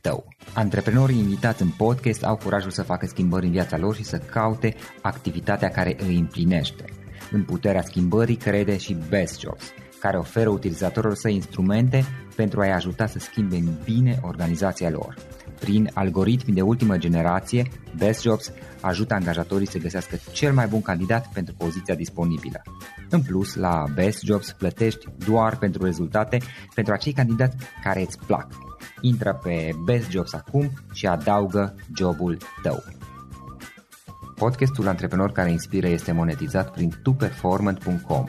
tău. Antreprenorii invitați în podcast au curajul să facă schimbări în viața lor și să caute activitatea care îi împlinește. În puterea schimbării crede și Best Jobs, care oferă utilizatorilor săi instrumente pentru a-i ajuta să schimbe în bine organizația lor. Prin algoritmi de ultimă generație, Best Jobs ajută angajatorii să găsească cel mai bun candidat pentru poziția disponibilă. În plus, la Best Jobs plătești doar pentru rezultate pentru acei candidați care îți plac Intră pe Best Jobs acum și adaugă jobul tău. Podcastul Antreprenor care inspiră este monetizat prin tuperformant.com,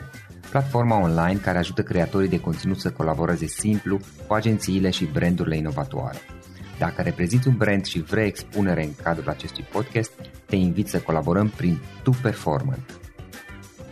platforma online care ajută creatorii de conținut să colaboreze simplu cu agențiile și brandurile inovatoare. Dacă reprezinți un brand și vrei expunere în cadrul acestui podcast, te invit să colaborăm prin Tu Performant.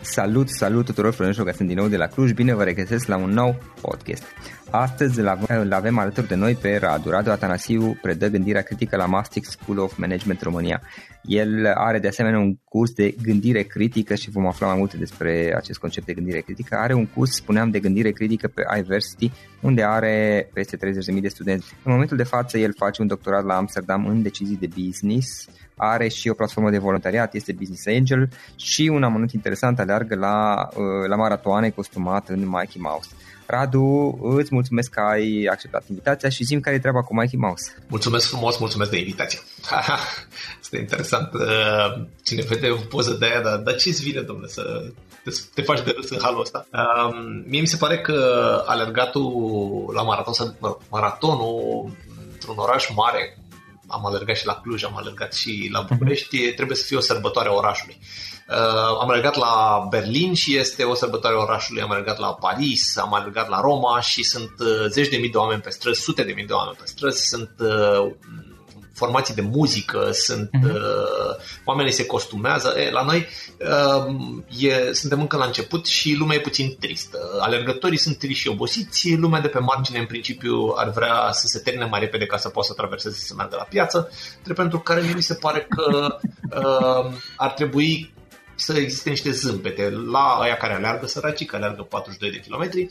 Salut, salut tuturor, Florin Șoga, sunt din nou de la Cluj, bine vă regăsesc la un nou podcast. Astăzi îl avem alături de noi pe Radu. Radu Atanasiu predă gândirea critică la Mastic School of Management România. El are de asemenea un curs de gândire critică și vom afla mai multe despre acest concept de gândire critică. Are un curs, spuneam, de gândire critică pe iVersity, unde are peste 30.000 de studenți. În momentul de față, el face un doctorat la Amsterdam în decizii de business, are și o platformă de voluntariat, este Business Angel și un amănunt interesant aleargă la, uh, la maratoane costumat în Mikey Mouse. Radu, îți mulțumesc că ai acceptat invitația și zim care e treaba cu Mikey Mouse. Mulțumesc frumos, mulțumesc de invitație. Este interesant. Uh, cine vede o poză de aia, dar, dar ce-ți vine, domnule, să te, te faci de râs în halul ăsta? Um, mie mi se pare că alergatul la maraton, sau maratonul într-un oraș mare, am alergat și la Cluj, am alergat și la București, trebuie să fie o sărbătoare a orașului. Uh, am alergat la Berlin și este o sărbătoare a orașului, am alergat la Paris, am alergat la Roma și sunt uh, zeci de mii de oameni pe străzi, sute de mii de oameni pe străzi, sunt uh, formații de muzică, sunt uh-huh. uh, oamenii se costumează. E, la noi uh, e, suntem încă la început și lumea e puțin tristă. Alergătorii sunt triști și obosiți, lumea de pe margine în principiu ar vrea să se termine mai repede ca să poată să traverseze să meargă la piață, pentru care mi se pare că uh, ar trebui să existe niște zâmbete. La aia care aleargă săracii, care aleargă 42 de kilometri,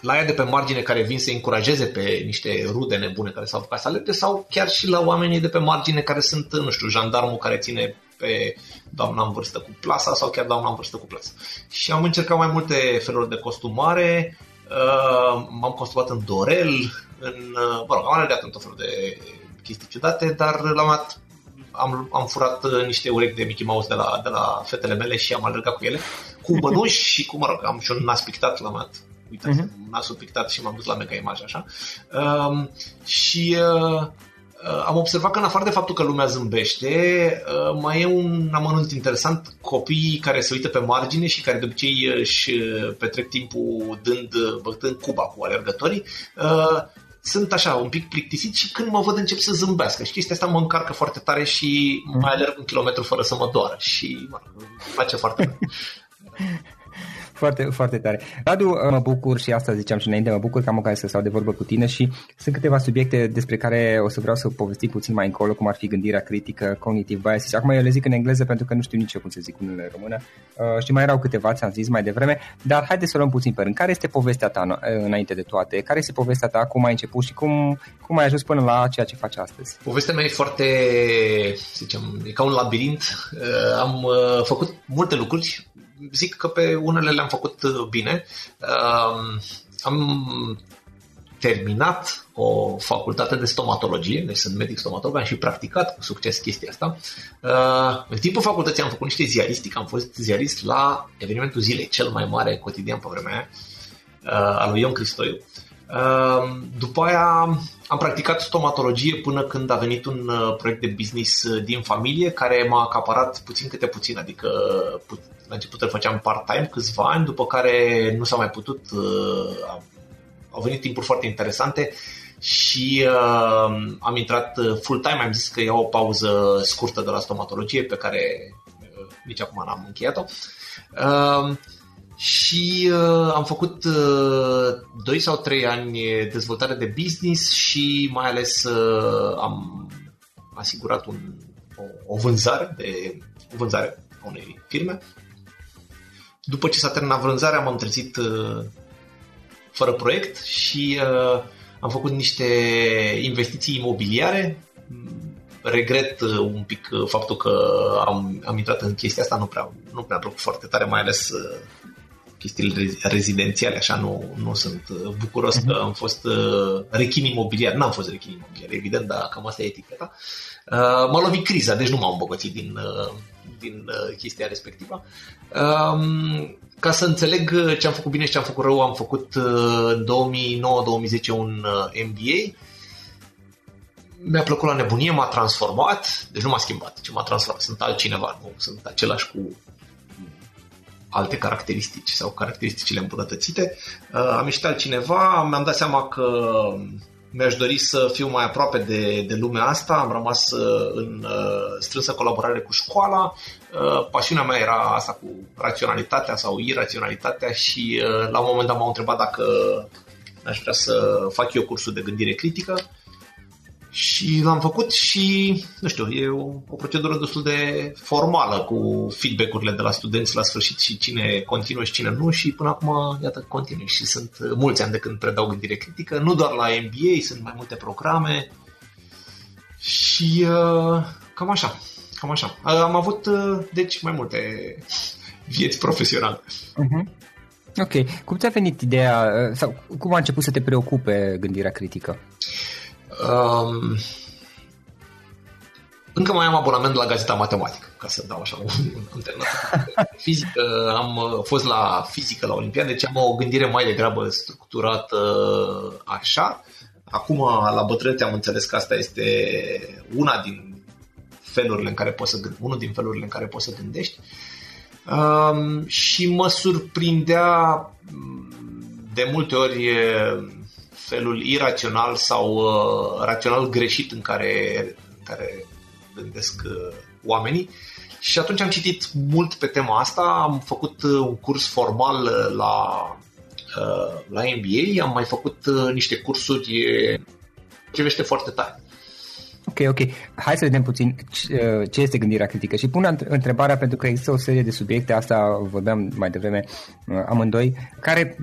la aia de pe margine care vin să încurajeze pe niște rude nebune care s-au apucat să alerge sau chiar și la oamenii de pe margine care sunt, nu știu, jandarmul care ține pe doamna în vârstă cu plasa sau chiar doamna în vârstă cu plasa. Și am încercat mai multe feluri de costumare, uh, m-am costumat în dorel, în, uh, mă rog, am alergat în tot felul de chestii ciudate, dar la un am, am furat uh, niște urechi de Mickey Mouse de la, de la fetele mele și am alergat cu ele, cu mănuși și cu, mă rog, am și un nas pictat la mat. Uitați, uh-huh. nasul pictat și m-am dus la mega imagine așa. Um, și uh, uh, am observat că în afară de faptul că lumea zâmbește, uh, mai e un amănunt interesant, copiii care se uită pe margine și care de obicei își uh, petrec timpul dând, bătând cuba cu alergătorii, uh, sunt așa un pic plictisit și când mă văd încep să zâmbească și chestia asta mă încarcă foarte tare și mai alerg un kilometru fără să mă doară și mă, face foarte tare. Foarte, foarte tare. Radu, mă bucur și asta ziceam și înainte, mă bucur că am ocazia să stau de vorbă cu tine și sunt câteva subiecte despre care o să vreau să povestim puțin mai încolo, cum ar fi gândirea critică, cognitive biases. Acum eu le zic în engleză pentru că nu știu nici eu cum să zic unele în română uh, și mai erau câteva, ți-am zis mai devreme, dar haideți să luăm puțin pe rând. Care este povestea ta uh, înainte de toate? Care este povestea ta? Cum ai început și cum, cum ai ajuns până la ceea ce faci astăzi? Povestea mea e foarte, să zicem, e ca un labirint. Uh, am uh, făcut multe lucruri, zic că pe unele le-am făcut uh, bine. Am terminat o facultate de stomatologie, deci sunt medic stomatolog, am și practicat cu succes chestia asta. Uh, în timpul facultății am făcut niște ziaristic, am fost ziarist la evenimentul zilei, cel mai mare cotidian pe vremea aia, uh, al lui Ion Cristoiu. După aia am practicat stomatologie până când a venit un proiect de business din familie care m-a acaparat puțin câte puțin, adică la început îl făceam part-time câțiva ani, după care nu s-a mai putut, uh, au venit timpuri foarte interesante și uh, am intrat uh, full-time, am zis că iau o pauză scurtă de la stomatologie pe care uh, nici acum n-am încheiat-o. Uh, și uh, am făcut uh, 2 sau 3 ani dezvoltare de business și mai ales uh, am asigurat un, o, o vânzare de o vânzare a unei firme după ce s-a terminat vânzarea, m-am trezit uh, fără proiect și uh, am făcut niște investiții imobiliare. Regret uh, un pic faptul că am, am intrat în chestia asta, nu prea, nu prea plăcut foarte tare, mai ales chestiile rezidențiale, așa, nu, nu sunt bucuros uh-huh. că am fost rechin imobiliar. N-am fost rechin imobiliar, evident, dar cam asta e eticheta. M-a lovit criza, deci nu m-am îmbogățit din, din chestia respectivă. Um, ca să înțeleg uh, ce am făcut bine și ce am făcut rău, am făcut uh, în 2009-2010 un uh, MBA. Mi-a plăcut la nebunie, m-a transformat, deci nu m-a schimbat, ci m-a transformat. Sunt altcineva, nu sunt același cu alte caracteristici sau caracteristicile îmbunătățite. Am ieșit altcineva, mi-am dat seama că mi-aș dori să fiu mai aproape de, de lumea asta, am rămas uh, în uh, strânsă colaborare cu școala, uh, pasiunea mea era asta cu raționalitatea sau iraționalitatea și la un moment dat m-au întrebat dacă aș vrea să fac eu cursul de gândire critică și l-am făcut și, nu știu, e o, o procedură destul de formală cu feedback-urile de la studenți la sfârșit și cine continuă și cine nu și până acum, iată, continui și sunt mulți ani de când predau gândire critică, nu doar la MBA, sunt mai multe programe și uh, cam așa, cam așa. Uh, am avut, uh, deci, mai multe vieți profesionale. Uh-huh. Ok. Cum ți-a venit ideea, uh, sau cum a început să te preocupe gândirea critică? Um, încă mai am abonament la Gazeta Matematică, ca să dau așa un, un Fizică, am uh, fost la fizică la Olimpiade, deci am o gândire mai degrabă structurată așa. Acum, la bătrânețe, am înțeles că asta este una din felurile în care poți să gândești, unul din felurile în care poți să gândești. Um, și mă surprindea mm, de multe ori felul irațional sau uh, rațional greșit în care, în care gândesc uh, oamenii. Și atunci am citit mult pe tema asta, am făcut uh, un curs formal uh, la, uh, la MBA, am mai făcut uh, niște cursuri privește foarte tare. Ok, ok. Hai să vedem puțin ce este gândirea critică. Și pun întrebarea pentru că există o serie de subiecte, asta vorbeam mai devreme amândoi, care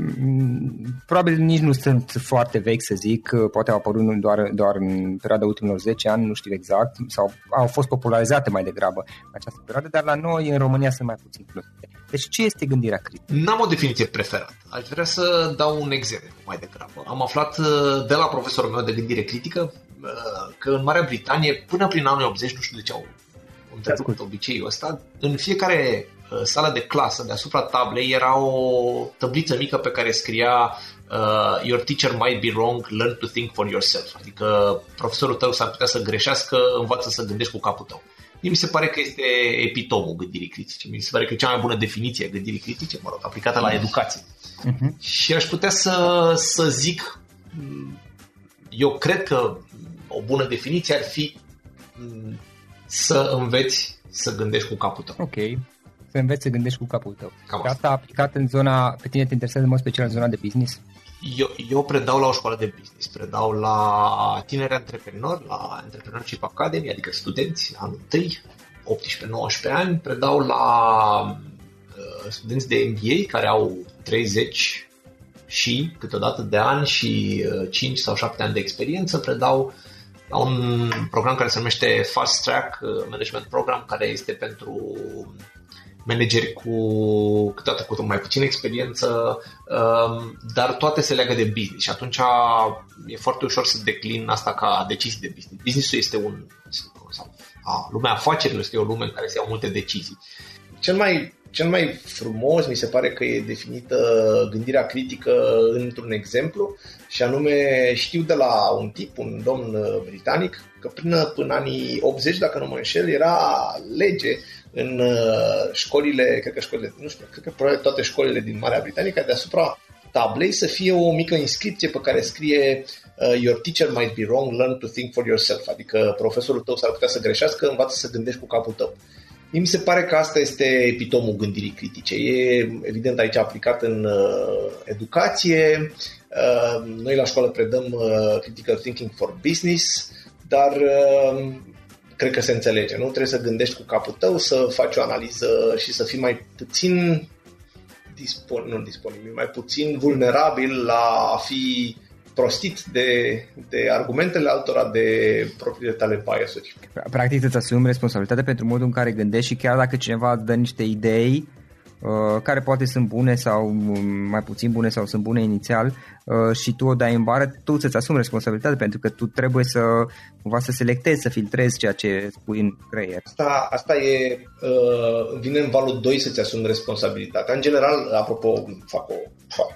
probabil nici nu sunt foarte vechi, să zic, poate au apărut doar, doar în perioada ultimilor 10 ani, nu știu exact, sau au fost popularizate mai degrabă în această perioadă, dar la noi în România sunt mai puțin cunoscute. Deci ce este gândirea critică? N-am o definiție preferată. Aș vrea să dau un exemplu mai degrabă. Am aflat de la profesorul meu de gândire critică, că în Marea Britanie, până prin anii 80, nu știu de ce au întrerupt obiceiul ăsta, în fiecare uh, sală de clasă, deasupra tablei, era o tabliță mică pe care scria uh, Your teacher might be wrong, learn to think for yourself. Adică profesorul tău s-ar putea să greșească, învață să gândești cu capul tău. Mie mi se pare că este epitomul gândirii critice. Mi se pare că e cea mai bună definiție a gândirii critice, mă rog, aplicată la educație. Uh-huh. Și aș putea să, să zic, eu cred că o bună definiție ar fi mm, să înveți să gândești cu capul tău. Ok. Să înveți să gândești cu capul tău. Cam asta. asta aplicat în zona, pe tine te interesează în mod special în zona de business? Eu, eu predau la o școală de business, predau la tineri antreprenori, la Entrepreneurship Academy, adică studenți, anul 1, 18-19 ani, predau la uh, studenți de MBA care au 30 și câteodată de ani și uh, 5 sau 7 ani de experiență, predau la un program care se numește Fast Track uh, Management Program, care este pentru manageri cu câteodată cu mai puțină experiență, um, dar toate se leagă de business și atunci e foarte ușor să declin asta ca decizii de business. Businessul este un, sau, a, lumea afacerilor este o lume în care se iau multe decizii. Cel mai cel mai frumos mi se pare că e definită gândirea critică într-un exemplu și anume știu de la un tip, un domn britanic, că până până anii 80, dacă nu mă înșel, era lege în uh, școlile, cred că școlile, nu știu, cred că probabil toate școlile din Marea Britanică, deasupra tablei să fie o mică inscripție pe care scrie uh, Your teacher might be wrong, learn to think for yourself. Adică profesorul tău s-ar putea să greșească, învață să gândești cu capul tău. Mie mi se pare că asta este epitomul gândirii critice. E evident aici aplicat în uh, educație. Uh, noi la școală predăm uh, critical thinking for business, dar uh, cred că se înțelege. Nu trebuie să gândești cu capul tău, să faci o analiză și să fii mai puțin dispon, nu disponibil, mai puțin vulnerabil la a fi prostit de, de argumentele altora, de propriile tale biasuri. Practic îți asumi responsabilitatea pentru modul în care gândești și chiar dacă cineva dă niște idei uh, care poate sunt bune sau mai puțin bune sau sunt bune inițial uh, și tu o dai în bară, tu îți asumi responsabilitatea pentru că tu trebuie să cumva să selectezi, să filtrezi ceea ce spui în creier. Asta, asta e, uh, vine în valul 2 să-ți asumi responsabilitatea. În general, apropo, fac o, fac,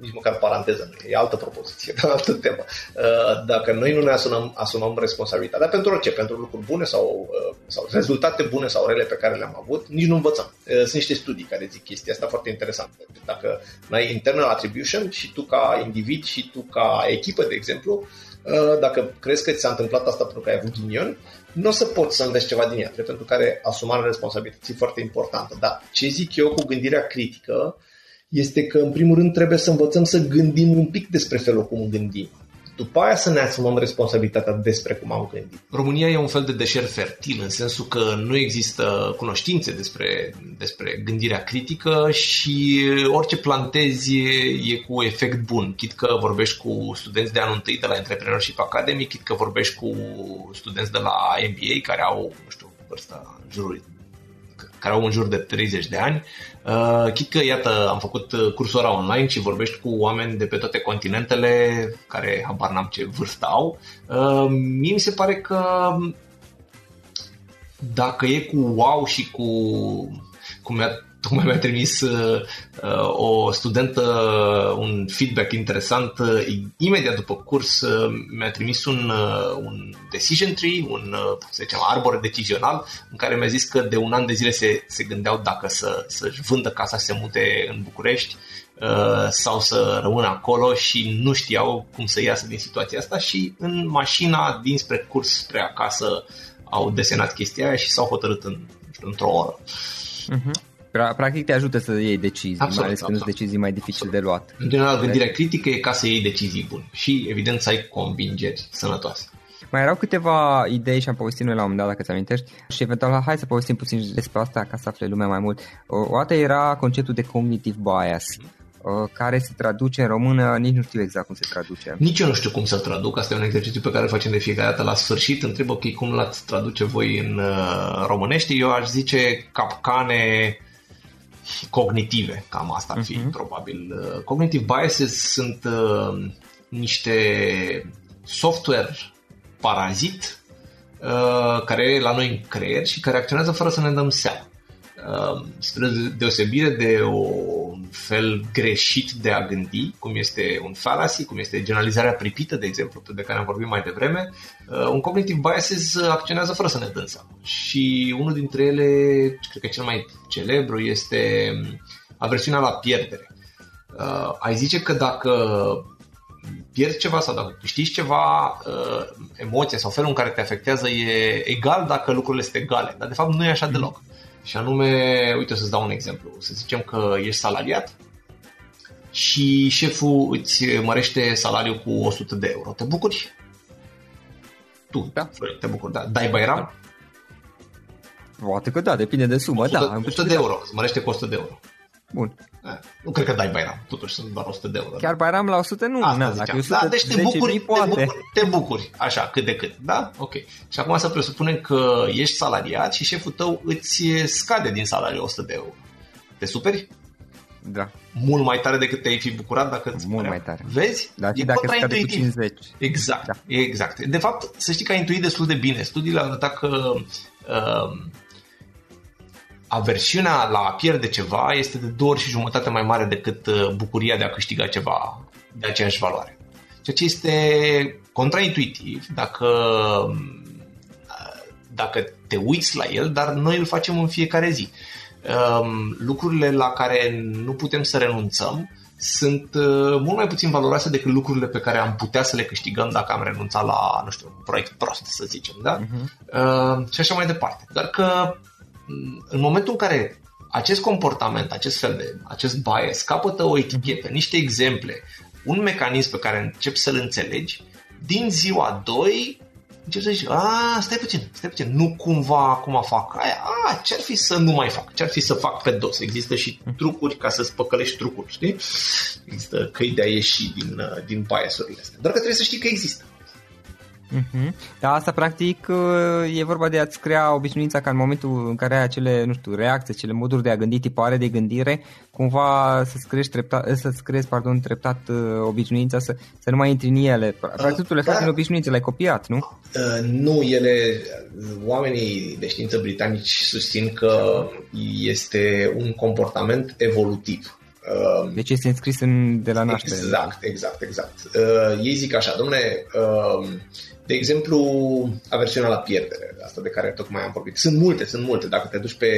nici măcar paranteză, e altă propoziție, de altă temă. Uh, dacă noi nu ne asumăm, asumăm responsabilitatea pentru orice, pentru lucruri bune sau, uh, sau rezultate bune sau rele pe care le-am avut, nici nu învățăm. Uh, sunt niște studii care zic chestia asta foarte interesantă. Dacă ai internal attribution și tu ca individ și tu ca echipă, de exemplu, dacă crezi că ți s-a întâmplat asta pentru că ai avut ghinion, nu o să poți să înveți ceva din ea, pentru care asumarea responsabilității e foarte importantă. Dar ce zic eu cu gândirea critică este că, în primul rând, trebuie să învățăm să gândim un pic despre felul cum gândim după aia să ne asumăm responsabilitatea despre cum am gândit. România e un fel de deșert fertil, în sensul că nu există cunoștințe despre, despre gândirea critică și orice plantezi e, e cu efect bun. Chit că vorbești cu studenți de anul întâi de la Entrepreneurship Academy, chit că vorbești cu studenți de la MBA care au, nu știu, vârsta în jurul care au în jur de 30 de ani. Uh, chit că, iată, am făcut uh, cursul ăla online și vorbești cu oameni de pe toate continentele care habar n-am ce vârstă au. Uh, mie mi se pare că dacă e cu wow și cu cum mi-a tocmai mi-a trimis uh, uh, o studentă un feedback interesant. Uh, imediat după curs uh, mi-a trimis un, uh, un decision tree, un, uh, să zicem, arbore decizional, în care mi-a zis că de un an de zile se, se gândeau dacă să, să-și vândă casa și să se mute în București uh, sau să rămână acolo și nu știau cum să iasă din situația asta și în mașina dinspre curs spre acasă au desenat chestia aia și s-au hotărât în, într-o oră. Uh-huh. Practic te ajută să iei decizii, absolut, mai ales când sunt decizii mai dificil de luat. În general, gândirea critică e ca să iei decizii bune și, evident, să ai convingeri sănătoase. Mai erau câteva idei și am povestit noi la un moment dat, dacă ți amintești, și eventual hai să povestim puțin despre asta ca să afle lumea mai mult. O dată era conceptul de cognitive bias, care se traduce în română, nici nu știu exact cum se traduce. Nici eu nu știu cum să traduc, asta e un exercițiu pe care îl facem de fiecare dată la sfârșit. Întreb, ok, cum l-ați traduce voi în uh, românește? Eu aș zice capcane cognitive, cam asta ar fi uh-huh. probabil. Uh, cognitive biases sunt uh, niște software parazit uh, care e la noi în creier și care acționează fără să ne dăm seama. Uh, spre deosebire de un fel greșit de a gândi, cum este un fallacy, cum este generalizarea pripită, de exemplu, de care am vorbit mai devreme, uh, un cognitive biases acționează fără să ne dăm seama. Și unul dintre ele, cred că cel mai celebru, este aversiunea la pierdere. Uh, ai zice că dacă pierzi ceva sau dacă câștigi ceva, emoția sau felul în care te afectează e egal dacă lucrurile sunt egale. Dar de fapt nu e așa deloc. Și anume, uite să-ți dau un exemplu. Să zicem că ești salariat și șeful îți mărește salariul cu 100 de euro. Te bucuri? Tu, da. te bucuri, da. Dai Bairam? Poate că da, depinde de sumă, 100, da. 100 de euro, îți mărește cu 100 de euro. Bun. Da. Nu cred că dai Bairam, totuși sunt doar 100 de euro. Chiar Bairam la 100 nu, Asta na, dacă 100, da, deci te bucuri, te, bucuri, te bucuri, așa, cât de cât, da? Ok. Și acum să presupunem că ești salariat și șeful tău îți scade din salariul 100 de euro. Te superi? Da. Mult mai tare decât te-ai fi bucurat dacă îți Mult mai tare. Vezi? Da, e dacă scade cu 50. Exact, da. exact. De fapt, să știi că ai intuit destul de bine. Studiile au arătat că uh, aversiunea la a pierde ceva este de două ori și jumătate mai mare decât uh, bucuria de a câștiga ceva de aceeași valoare. Ceea ce este contraintuitiv dacă, dacă te uiți la el, dar noi îl facem în fiecare zi. Um, lucrurile la care nu putem să renunțăm sunt uh, mult mai puțin valoroase decât lucrurile pe care am putea să le câștigăm dacă am renunțat la, nu știu, un proiect prost, să zicem, da? Uh-huh. Uh, și așa mai departe. Dar că în momentul în care acest comportament, acest fel de, acest bias capătă o etichetă, niște exemple, un mecanism pe care începi să-l înțelegi, din ziua 2 începi să zici, a, stai puțin, stai puțin, nu cumva acum fac aia, a, ce-ar fi să nu mai fac, ce-ar fi să fac pe dos, există și trucuri ca să spăcălești trucuri, știi? Există căi de a ieși din, din biasurile astea, doar că trebuie să știi că există. Uh-huh. Dar asta practic uh, e vorba de a-ți crea obișnuința ca în momentul în care ai acele, nu știu, reacții, acele moduri de a gândi, tipare de gândire, cumva să-ți crești treptat, să-ți creezi, pardon, treptat uh, obișnuința să, să nu mai intri în ele. Practic tu le faci din obișnuințe, le-ai copiat, nu? Uh, nu, ele, oamenii de știință britanici susțin că este un comportament evolutiv Um, deci este înscris în, de la naștere. Exact, exact, exact. Uh, ei zic așa, domnule, uh, de exemplu, aversiunea la pierdere, asta de care tocmai am vorbit. Sunt multe, sunt multe. Dacă te duci pe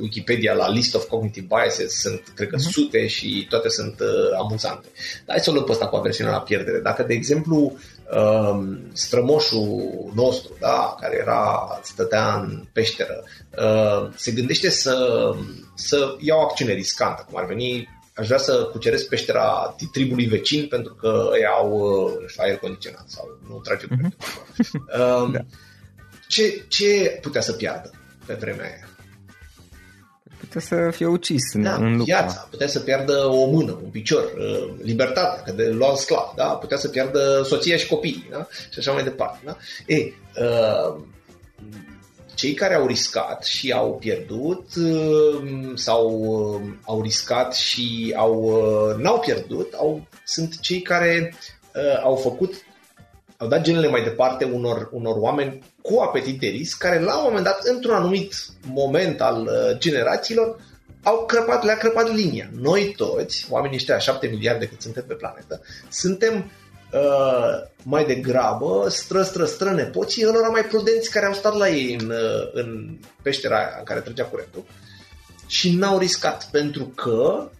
Wikipedia la list of cognitive biases, sunt, cred că, uh-huh. sute și toate sunt uh, amuzante. Dar hai să o luăm pe asta cu aversiunea la pierdere. Dacă, de exemplu, uh, strămoșul nostru, da, care era, stătea în peșteră, uh, se gândește să, să ia o acțiune riscantă, cum ar veni aș vrea să cuceresc peștera tribului vecin pentru că ei au nu știu, aer condiționat sau nu trage uh-huh. um, da. ce, ce putea să piardă pe vremea aia? Putea să fie ucis da, în luptă. viața, putea să piardă o mână, un picior, uh, libertatea, că de lua sclav, da? putea să piardă soția și copiii da? și așa mai departe. Da? E, uh, cei care au riscat și au pierdut uh, sau uh, au riscat și au uh, n-au pierdut, au, sunt cei care au făcut au dat genele mai departe unor, unor oameni cu apetit de risc, care la un moment dat, într-un anumit moment al generațiilor, au crăpat, le-a crăpat linia. Noi toți, oamenii ăștia, 7 miliarde cât suntem pe planetă, suntem Uh, mai degrabă stră, stră, stră nepoții ălora mai prudenți care au stat la ei în, uh, în peștera aia în care trăgea curentul și n-au riscat pentru că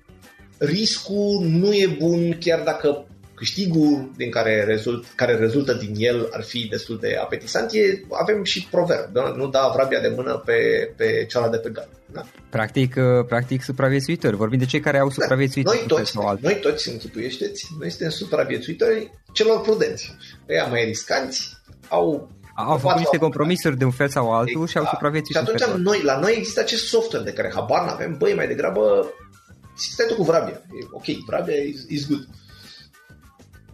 riscul nu e bun chiar dacă câștigul din care, rezult, care rezultă din el ar fi destul de apetisant. E, avem și proverb, da? nu da vrabia de mână pe, pe ceala de pe gard. Da? Practic, uh, practic supraviețuitori. Vorbim de cei care au supraviețuit. Da. Noi toți, noi toți, închipuiește-ți, noi suntem supraviețuitori celor prudenți. Ăia mai riscanți au au făcut niște compromisuri de un fel sau altul exact. și au exact. supraviețuit. Și atunci noi, la noi există acest software de care habar n-avem, băi, mai degrabă stai tu cu vrabia. ok, vrabia is, is good.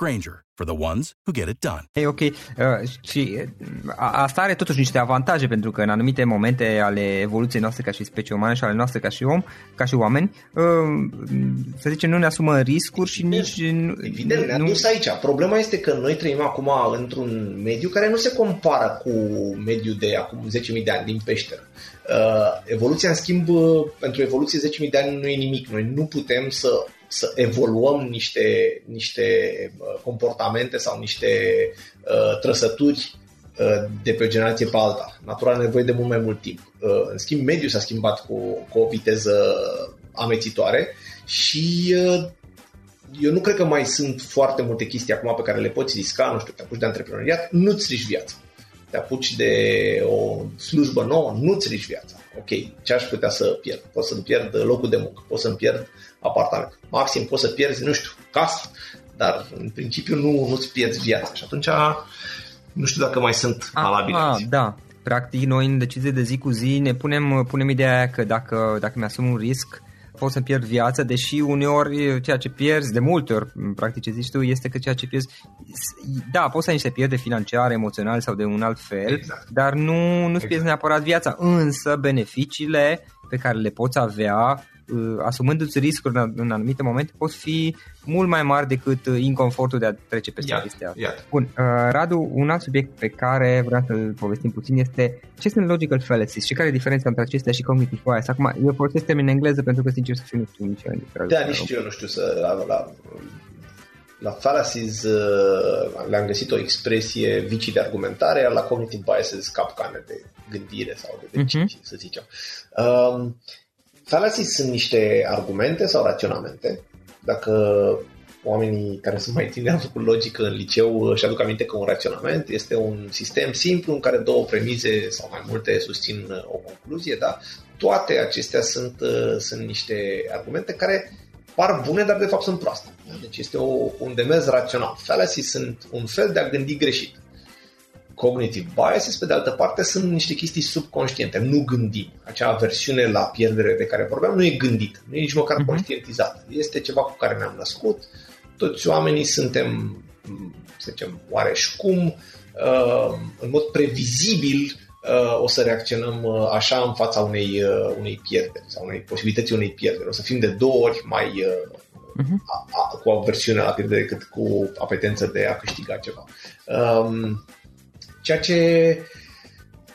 Granger, for the ones who get it done. Hey, ok, uh, și uh, asta are totuși niște avantaje pentru că în anumite momente ale evoluției noastre ca și specie umană și ale noastre ca și om, ca și oameni, uh, să zicem, nu ne asumă riscuri și nici... Evident, ne-a dus aici. Problema este că noi trăim acum într-un mediu care nu se compară cu mediul de acum 10.000 de ani din peșteră. Uh, evoluția, în schimb, pentru evoluție 10.000 de ani nu e nimic. Noi nu putem să să evoluăm niște, niște uh, comportamente sau niște uh, trăsături uh, de pe o generație pe alta. Natura are nevoie de mult mai mult timp. Uh, în schimb, mediul s-a schimbat cu, cu o viteză amețitoare și uh, eu nu cred că mai sunt foarte multe chestii acum pe care le poți risca, nu știu, te apuci de antreprenoriat, nu-ți riști viața. Te apuci de o slujbă nouă, nu-ți riști viața. Ok, ce aș putea să pierd? Pot să-mi pierd locul de muncă, pot să-mi pierd apartament. Maxim poți să pierzi, nu știu, casă, dar în principiu nu, nu-ți pierzi viața și atunci nu știu dacă mai sunt valabile. Ah, da, practic noi în decizie de zi cu zi ne punem, punem ideea că dacă, dacă mi-asum un risc, pot să pierd viața, deși uneori ceea ce pierzi, de multe ori, practic ce zici tu, este că ceea ce pierzi, da, poți să ai niște pierde financiare, emoționale sau de un alt fel, exact. dar nu, nu-ți exact. pierzi neapărat viața, însă beneficiile pe care le poți avea Uh, asumându-ți riscuri în, în anumite momente, pot fi mult mai mari decât uh, inconfortul de a trece peste chestia asta. Bun, uh, Radu, un alt subiect pe care vreau să-l povestim puțin este ce sunt logical fallacies și care e diferența între acestea și cognitive bias. Acum, eu folosesc termen în engleză pentru că, sincer să fiu, nu știu nici eu. Da, nici eu nu știu să... La, la, la fallacies uh, le-am găsit o expresie vicii de argumentare, la cognitive biases capcane de gândire sau de decizii, uh-huh. să zicem. Um, Fallacies sunt niște argumente sau raționamente. Dacă oamenii care sunt mai tineri au făcut logică în liceu își aduc aminte că un raționament este un sistem simplu în care două premize sau mai multe susțin uh, o concluzie, da? Toate acestea sunt, uh, sunt niște argumente care par bune, dar de fapt sunt proaste. Da? Deci este o, un demers rațional. Fallacies sunt un fel de a gândi greșit cognitive biases, pe de altă parte, sunt niște chestii subconștiente. Nu gândim. Acea versiune la pierdere de care vorbeam nu e gândit, nu e nici măcar uh-huh. conștientizat. Este ceva cu care ne-am născut. Toți oamenii suntem, să zicem, oareși cum, uh, în mod previzibil, uh, o să reacționăm uh, așa în fața unei, unei pierderi sau unei posibilități unei pierderi. O să fim de două ori mai uh-huh. a, a, cu aversiune la pierdere decât cu apetență de a câștiga ceva. Um, Ceea ce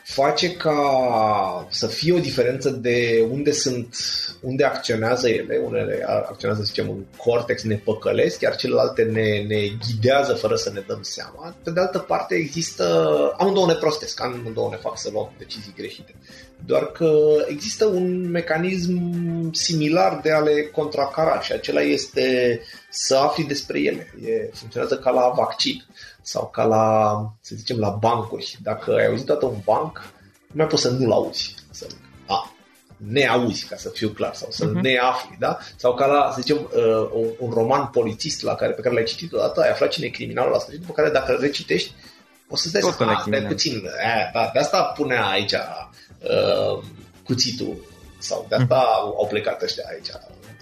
face ca să fie o diferență de unde sunt, unde acționează ele, unele acționează, să zicem, în cortex, ne păcălesc, iar celelalte ne, ne ghidează fără să ne dăm seama. Pe de altă parte există, amândouă ne prostesc, amândouă ne fac să luăm decizii greșite. Doar că există un mecanism similar de a le contracara și acela este să afli despre ele. E, funcționează ca la vaccin sau ca la, să zicem, la bancuri. Dacă ai auzit toată un banc, nu mai poți să nu-l auzi. Să, a, ne auzi, ca să fiu clar, sau să uh-huh. ne afli, da? Sau ca la, să zicem, uh, un, un roman polițist la care, pe care l-ai citit odată, ai aflat cine e criminalul la sfârșit, după care dacă îl recitești, o să-ți dai seama, de puțin, a, da, de asta pune aici uh, cuțitul, sau de asta uh-huh. au plecat ăștia aici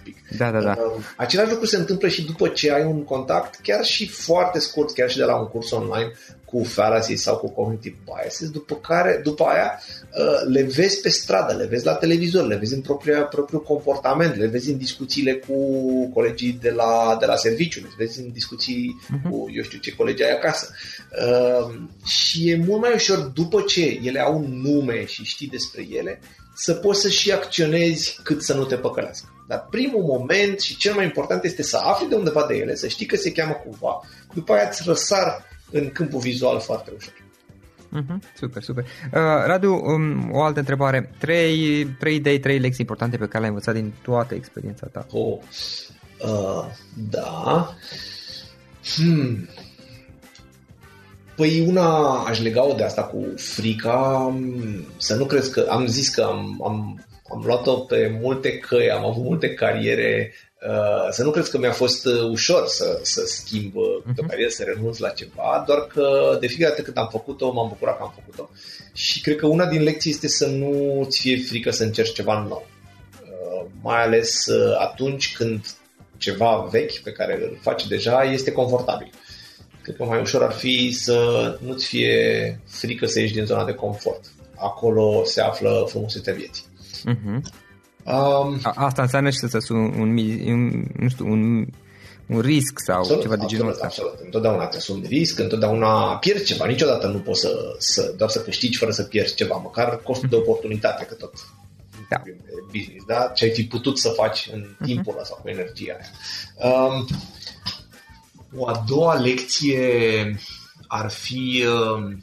pic. Da, da, da. Uh, același lucru se întâmplă și după ce ai un contact, chiar și foarte scurt, chiar și de la un curs online cu fallacies sau cu cognitive biases, după care, după aia, uh, le vezi pe stradă, le vezi la televizor, le vezi în propria, propriul comportament, le vezi în discuțiile cu colegii de la, de la serviciu, le vezi în discuții uh-huh. cu, eu știu ce, colegi ai acasă. Uh, și e mult mai ușor, după ce ele au un nume și știi despre ele, să poți să și acționezi cât să nu te păcălească. Dar primul moment și cel mai important este să afli de undeva de ele, să știi că se cheamă cumva, după aia îți răsar în câmpul vizual foarte ușor. Uh-huh, super, super. Uh, Radu, um, o altă întrebare. Trei, trei idei, trei lecții importante pe care le-ai învățat din toată experiența ta. Oh, uh, da. Hmm. Păi una aș lega-o de asta cu frica, să nu crezi că am zis că am, am, am luat-o pe multe căi, am avut multe cariere, uh, să nu crezi că mi-a fost uh, ușor să, să schimb uh, uh-huh. o carieră, să renunț la ceva, doar că de fiecare dată când am făcut-o, m-am bucurat că am făcut-o. Și cred că una din lecții este să nu ți fie frică să încerci ceva nou. Uh, mai ales uh, atunci când ceva vechi pe care îl faci deja este confortabil. Uh, Cred că mai ușor ar fi să nu-ți fie frică să ieși din zona de confort. Acolo se află frumusețea vieții. Uh-huh. Um, Asta înseamnă și să un, un, un, nu știu, un, un risc sau absolut, ceva de genul ăsta. Absolut, întotdeauna te asumi risc, întotdeauna pierzi ceva, niciodată nu poți să, să doar să câștigi fără să pierzi ceva, măcar costul de oportunitate, că tot da. business, da? Ce ai fi putut să faci în mhm. timpul ăla sau cu energia aia. Um, o a doua lecție ar fi, uh,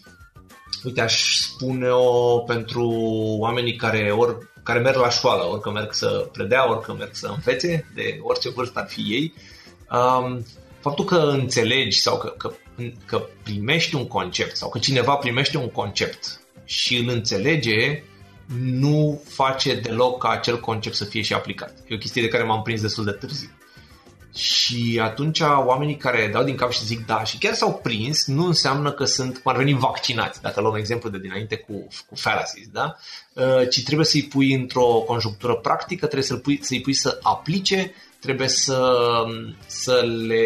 uite, aș spune-o pentru oamenii care ori care merg la școală, ori că merg să predea, ori că merg să învețe, de orice vârstă ar fi ei, um, faptul că înțelegi sau că, că, că primești un concept sau că cineva primește un concept și îl înțelege, nu face deloc ca acel concept să fie și aplicat. E o chestie de care m-am prins destul de târziu. Și atunci oamenii care dau din cap și zic da și chiar s-au prins, nu înseamnă că sunt, cum ar veni, vaccinați, dacă luăm exemplu de dinainte cu, cu fallacies, da? Uh, ci trebuie să-i pui într-o conjunctură practică, trebuie să-i pui, să-i pui să aplice, trebuie să, să le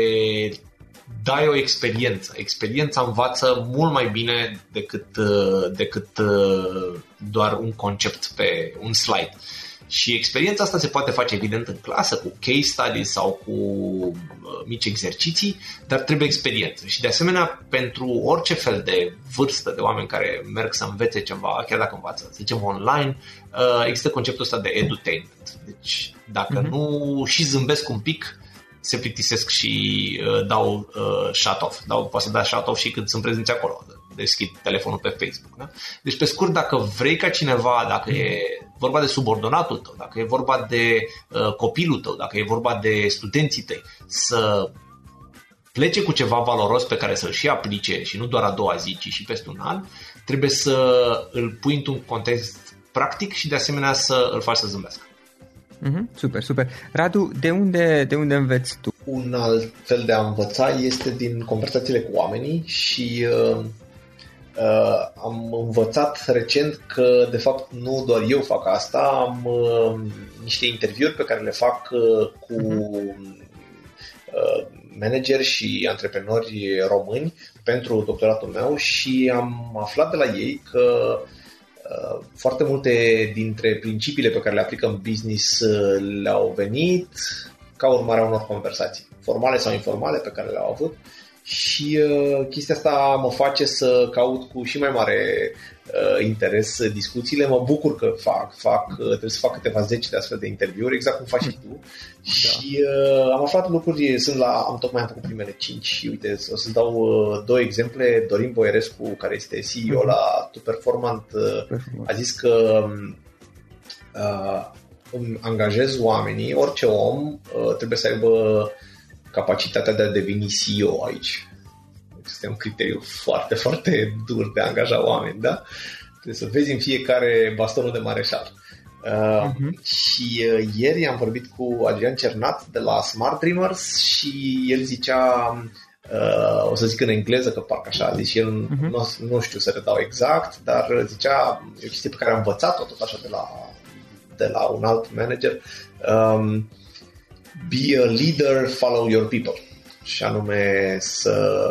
dai o experiență. Experiența învață mult mai bine decât, uh, decât uh, doar un concept pe un slide. Și experiența asta se poate face evident în clasă, cu case studies sau cu uh, mici exerciții, dar trebuie experiență. Și de asemenea, pentru orice fel de vârstă de oameni care merg să învețe ceva, chiar dacă învață, să zicem online, uh, există conceptul ăsta de edutainment. Deci, dacă uh-huh. nu și zâmbesc un pic, se plictisesc și uh, dau uh, shut-off. Dau, poate să dea shut-off și când sunt prezenți acolo. Deschid telefonul pe Facebook. Da? Deci, pe scurt, dacă vrei ca cineva, dacă e vorba de subordonatul tău, dacă e vorba de uh, copilul tău, dacă e vorba de studenții tăi, să plece cu ceva valoros pe care să-l și aplice și nu doar a doua zi, ci și peste un an, trebuie să îl pui într-un context practic și de asemenea să îl faci să zâmbească. Mm-hmm, super, super. Radu, de unde, de unde înveți tu? Un alt fel de a învăța este din conversațiile cu oamenii și uh, Uh, am învățat recent că, de fapt, nu doar eu fac asta, am uh, niște interviuri pe care le fac uh, cu uh, manageri și antreprenori români pentru doctoratul meu și am aflat de la ei că uh, foarte multe dintre principiile pe care le aplică în business uh, le-au venit ca urmare a unor conversații, formale sau informale pe care le-au avut și uh, chestia asta mă face să caut cu și mai mare uh, interes discuțiile. Mă bucur că fac, fac uh, trebuie să fac câteva zeci de astfel de interviuri, exact cum faci și tu. Da. Și uh, am aflat lucruri, sunt la, am tocmai am făcut primele cinci și uite, o să dau uh, două exemple. Dorin Boierescu, care este CEO uh-huh. la Tu Performant, uh, a zis că uh, îmi angajez oamenii, orice om uh, trebuie să aibă capacitatea de a deveni CEO aici. Este un criteriu foarte, foarte dur de a angaja oameni, da? Trebuie să vezi în fiecare bastonul de mareșal. Uh, uh-huh. Și uh, ieri am vorbit cu Adrian Cernat de la Smart Dreamers și el zicea, uh, o să zic în engleză că parcă așa a zis și el, uh-huh. nu, nu știu să redau exact, dar zicea, e o chestie pe care am învățat-o tot așa de la, de la un alt manager, um, be a leader, follow your people. Și anume să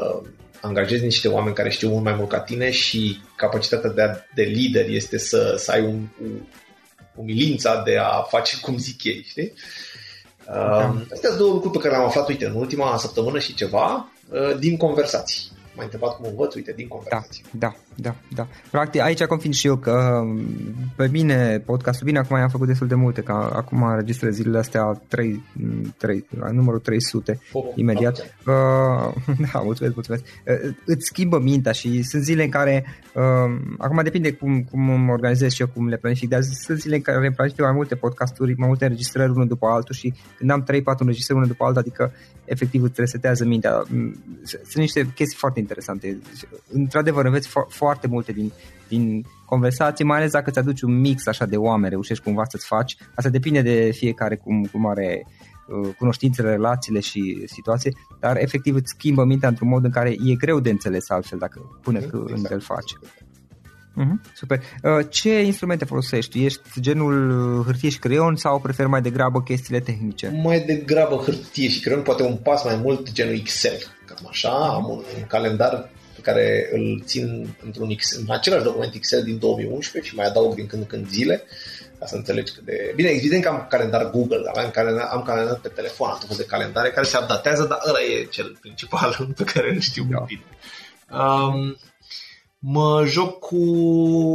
angajezi niște oameni care știu mult mai mult ca tine și capacitatea de, a, de lider este să, să ai un, un, umilința de a face cum zic ei, știi? Da. Um, astea sunt două lucruri pe care le-am aflat, uite, în ultima săptămână și ceva, uh, din conversații m-ai întrebat cum învăț, uite, din conversație. Da, da, da, da. Practic, aici confind și eu că pe mine podcastul, bine, acum am făcut destul de multe, că acum înregistrez zilele astea 3, 3, la numărul 300, oh, imediat. Uh, da, mulțumesc, mulțumesc. Uh, îți schimbă mintea și sunt zile în care, uh, acum depinde cum, cum mă organizez și eu, cum le planific, dar sunt zile în care planific mai multe podcasturi, mai multe înregistrări unul după altul și când am 3-4 înregistrări unul după altul, adică efectiv îți resetează mintea. Sunt niște chestii foarte interesante. Într-adevăr, înveți fo- foarte multe din, din conversații, mai ales dacă îți aduci un mix așa de oameni, reușești cumva să-ți faci. Asta depinde de fiecare cum, cum are uh, cunoștințele, relațiile și situații, dar efectiv îți schimbă mintea într-un mod în care e greu de înțeles altfel dacă până exact. când îl faci. Uh-huh, super. Uh, ce instrumente folosești? Ești genul uh, hârtie și creion sau preferi mai degrabă chestiile tehnice? Mai degrabă hârtie și creion, poate un pas mai mult genul Excel. Cam așa, am un, un calendar pe care îl țin într-un Excel, în același document Excel din 2011 și mai adaug din când în când zile ca să înțelegi cât de... Bine, evident că am calendar Google, dar am calendar, am calendar pe telefon, am tot de calendare care se updatează, dar ăla e cel principal pe care îl știu da. bine. Um, Mă joc cu,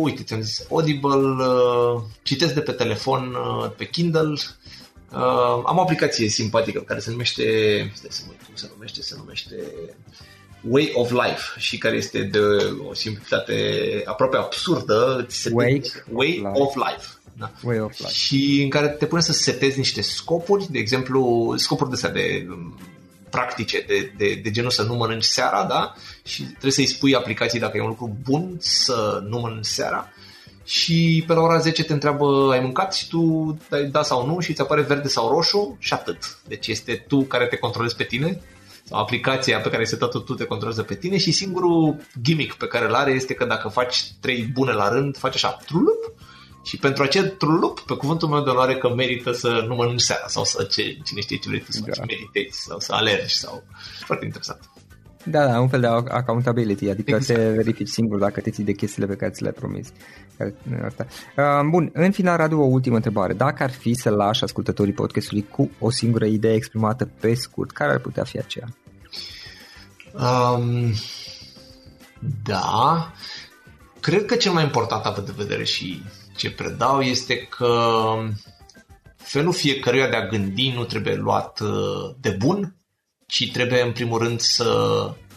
uite, ți-am zis, Audible, uh, citesc de pe telefon, uh, pe Kindle, uh, am o aplicație simpatică care se numește, stai să mă cum se numește, se numește Way of Life și care este de o simplitate aproape absurdă. Way, Way of Life. Of life. Da. Way of life. Și în care te pune să setezi niște scopuri, de exemplu, scopuri de astea de practice de, de, de genul să nu mănânci seara, da? Și trebuie să-i spui aplicației dacă e un lucru bun să nu mănânci seara și pe la ora 10 te întreabă ai mâncat și tu dai da sau nu și îți apare verde sau roșu și atât. Deci este tu care te controlezi pe tine sau aplicația pe care se tot tu te controlează pe tine și singurul gimmick pe care îl are este că dacă faci trei bune la rând, faci așa, trulup, și pentru acel trulup, pe cuvântul meu de onoare că merită să nu mănânci seara sau să ce, cine știe ce vrei să faci, da. meditezi sau să alergi sau... Foarte interesant. Da, da, un fel de accountability, adică exact. te verifici singur dacă te ții de chestiile pe care ți le-ai promis. Uh, bun, în final, Radu, o ultimă întrebare. Dacă ar fi să lași ascultătorii podcastului cu o singură idee exprimată pe scurt, care ar putea fi aceea? Um, da, cred că cel mai important având de vedere și ce predau este că felul fiecăruia de a gândi nu trebuie luat uh, de bun, ci trebuie în primul rând să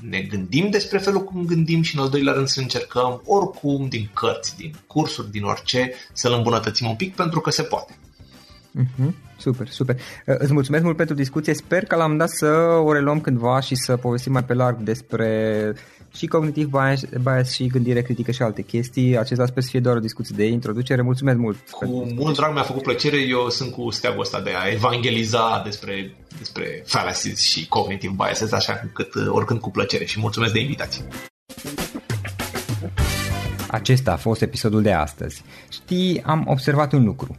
ne gândim despre felul cum gândim și în al doilea rând să încercăm oricum din cărți, din cursuri, din orice să-l îmbunătățim un pic pentru că se poate. Mm-hmm. Super, super. Uh, îți mulțumesc mult pentru discuție. Sper că l-am dat să o reluăm cândva și să povestim mai pe larg despre și cognitiv bias, bias și gândire critică și alte chestii. Acesta sper să fie doar o discuție de introducere. Mulțumesc mult! Cu mult drag mi-a făcut plăcere. Eu sunt cu steagul ăsta de a evangeliza despre, despre fallacies și cognitive biases, așa încât uh, oricând cu plăcere și mulțumesc de invitație. Acesta a fost episodul de astăzi. Știi, am observat un lucru.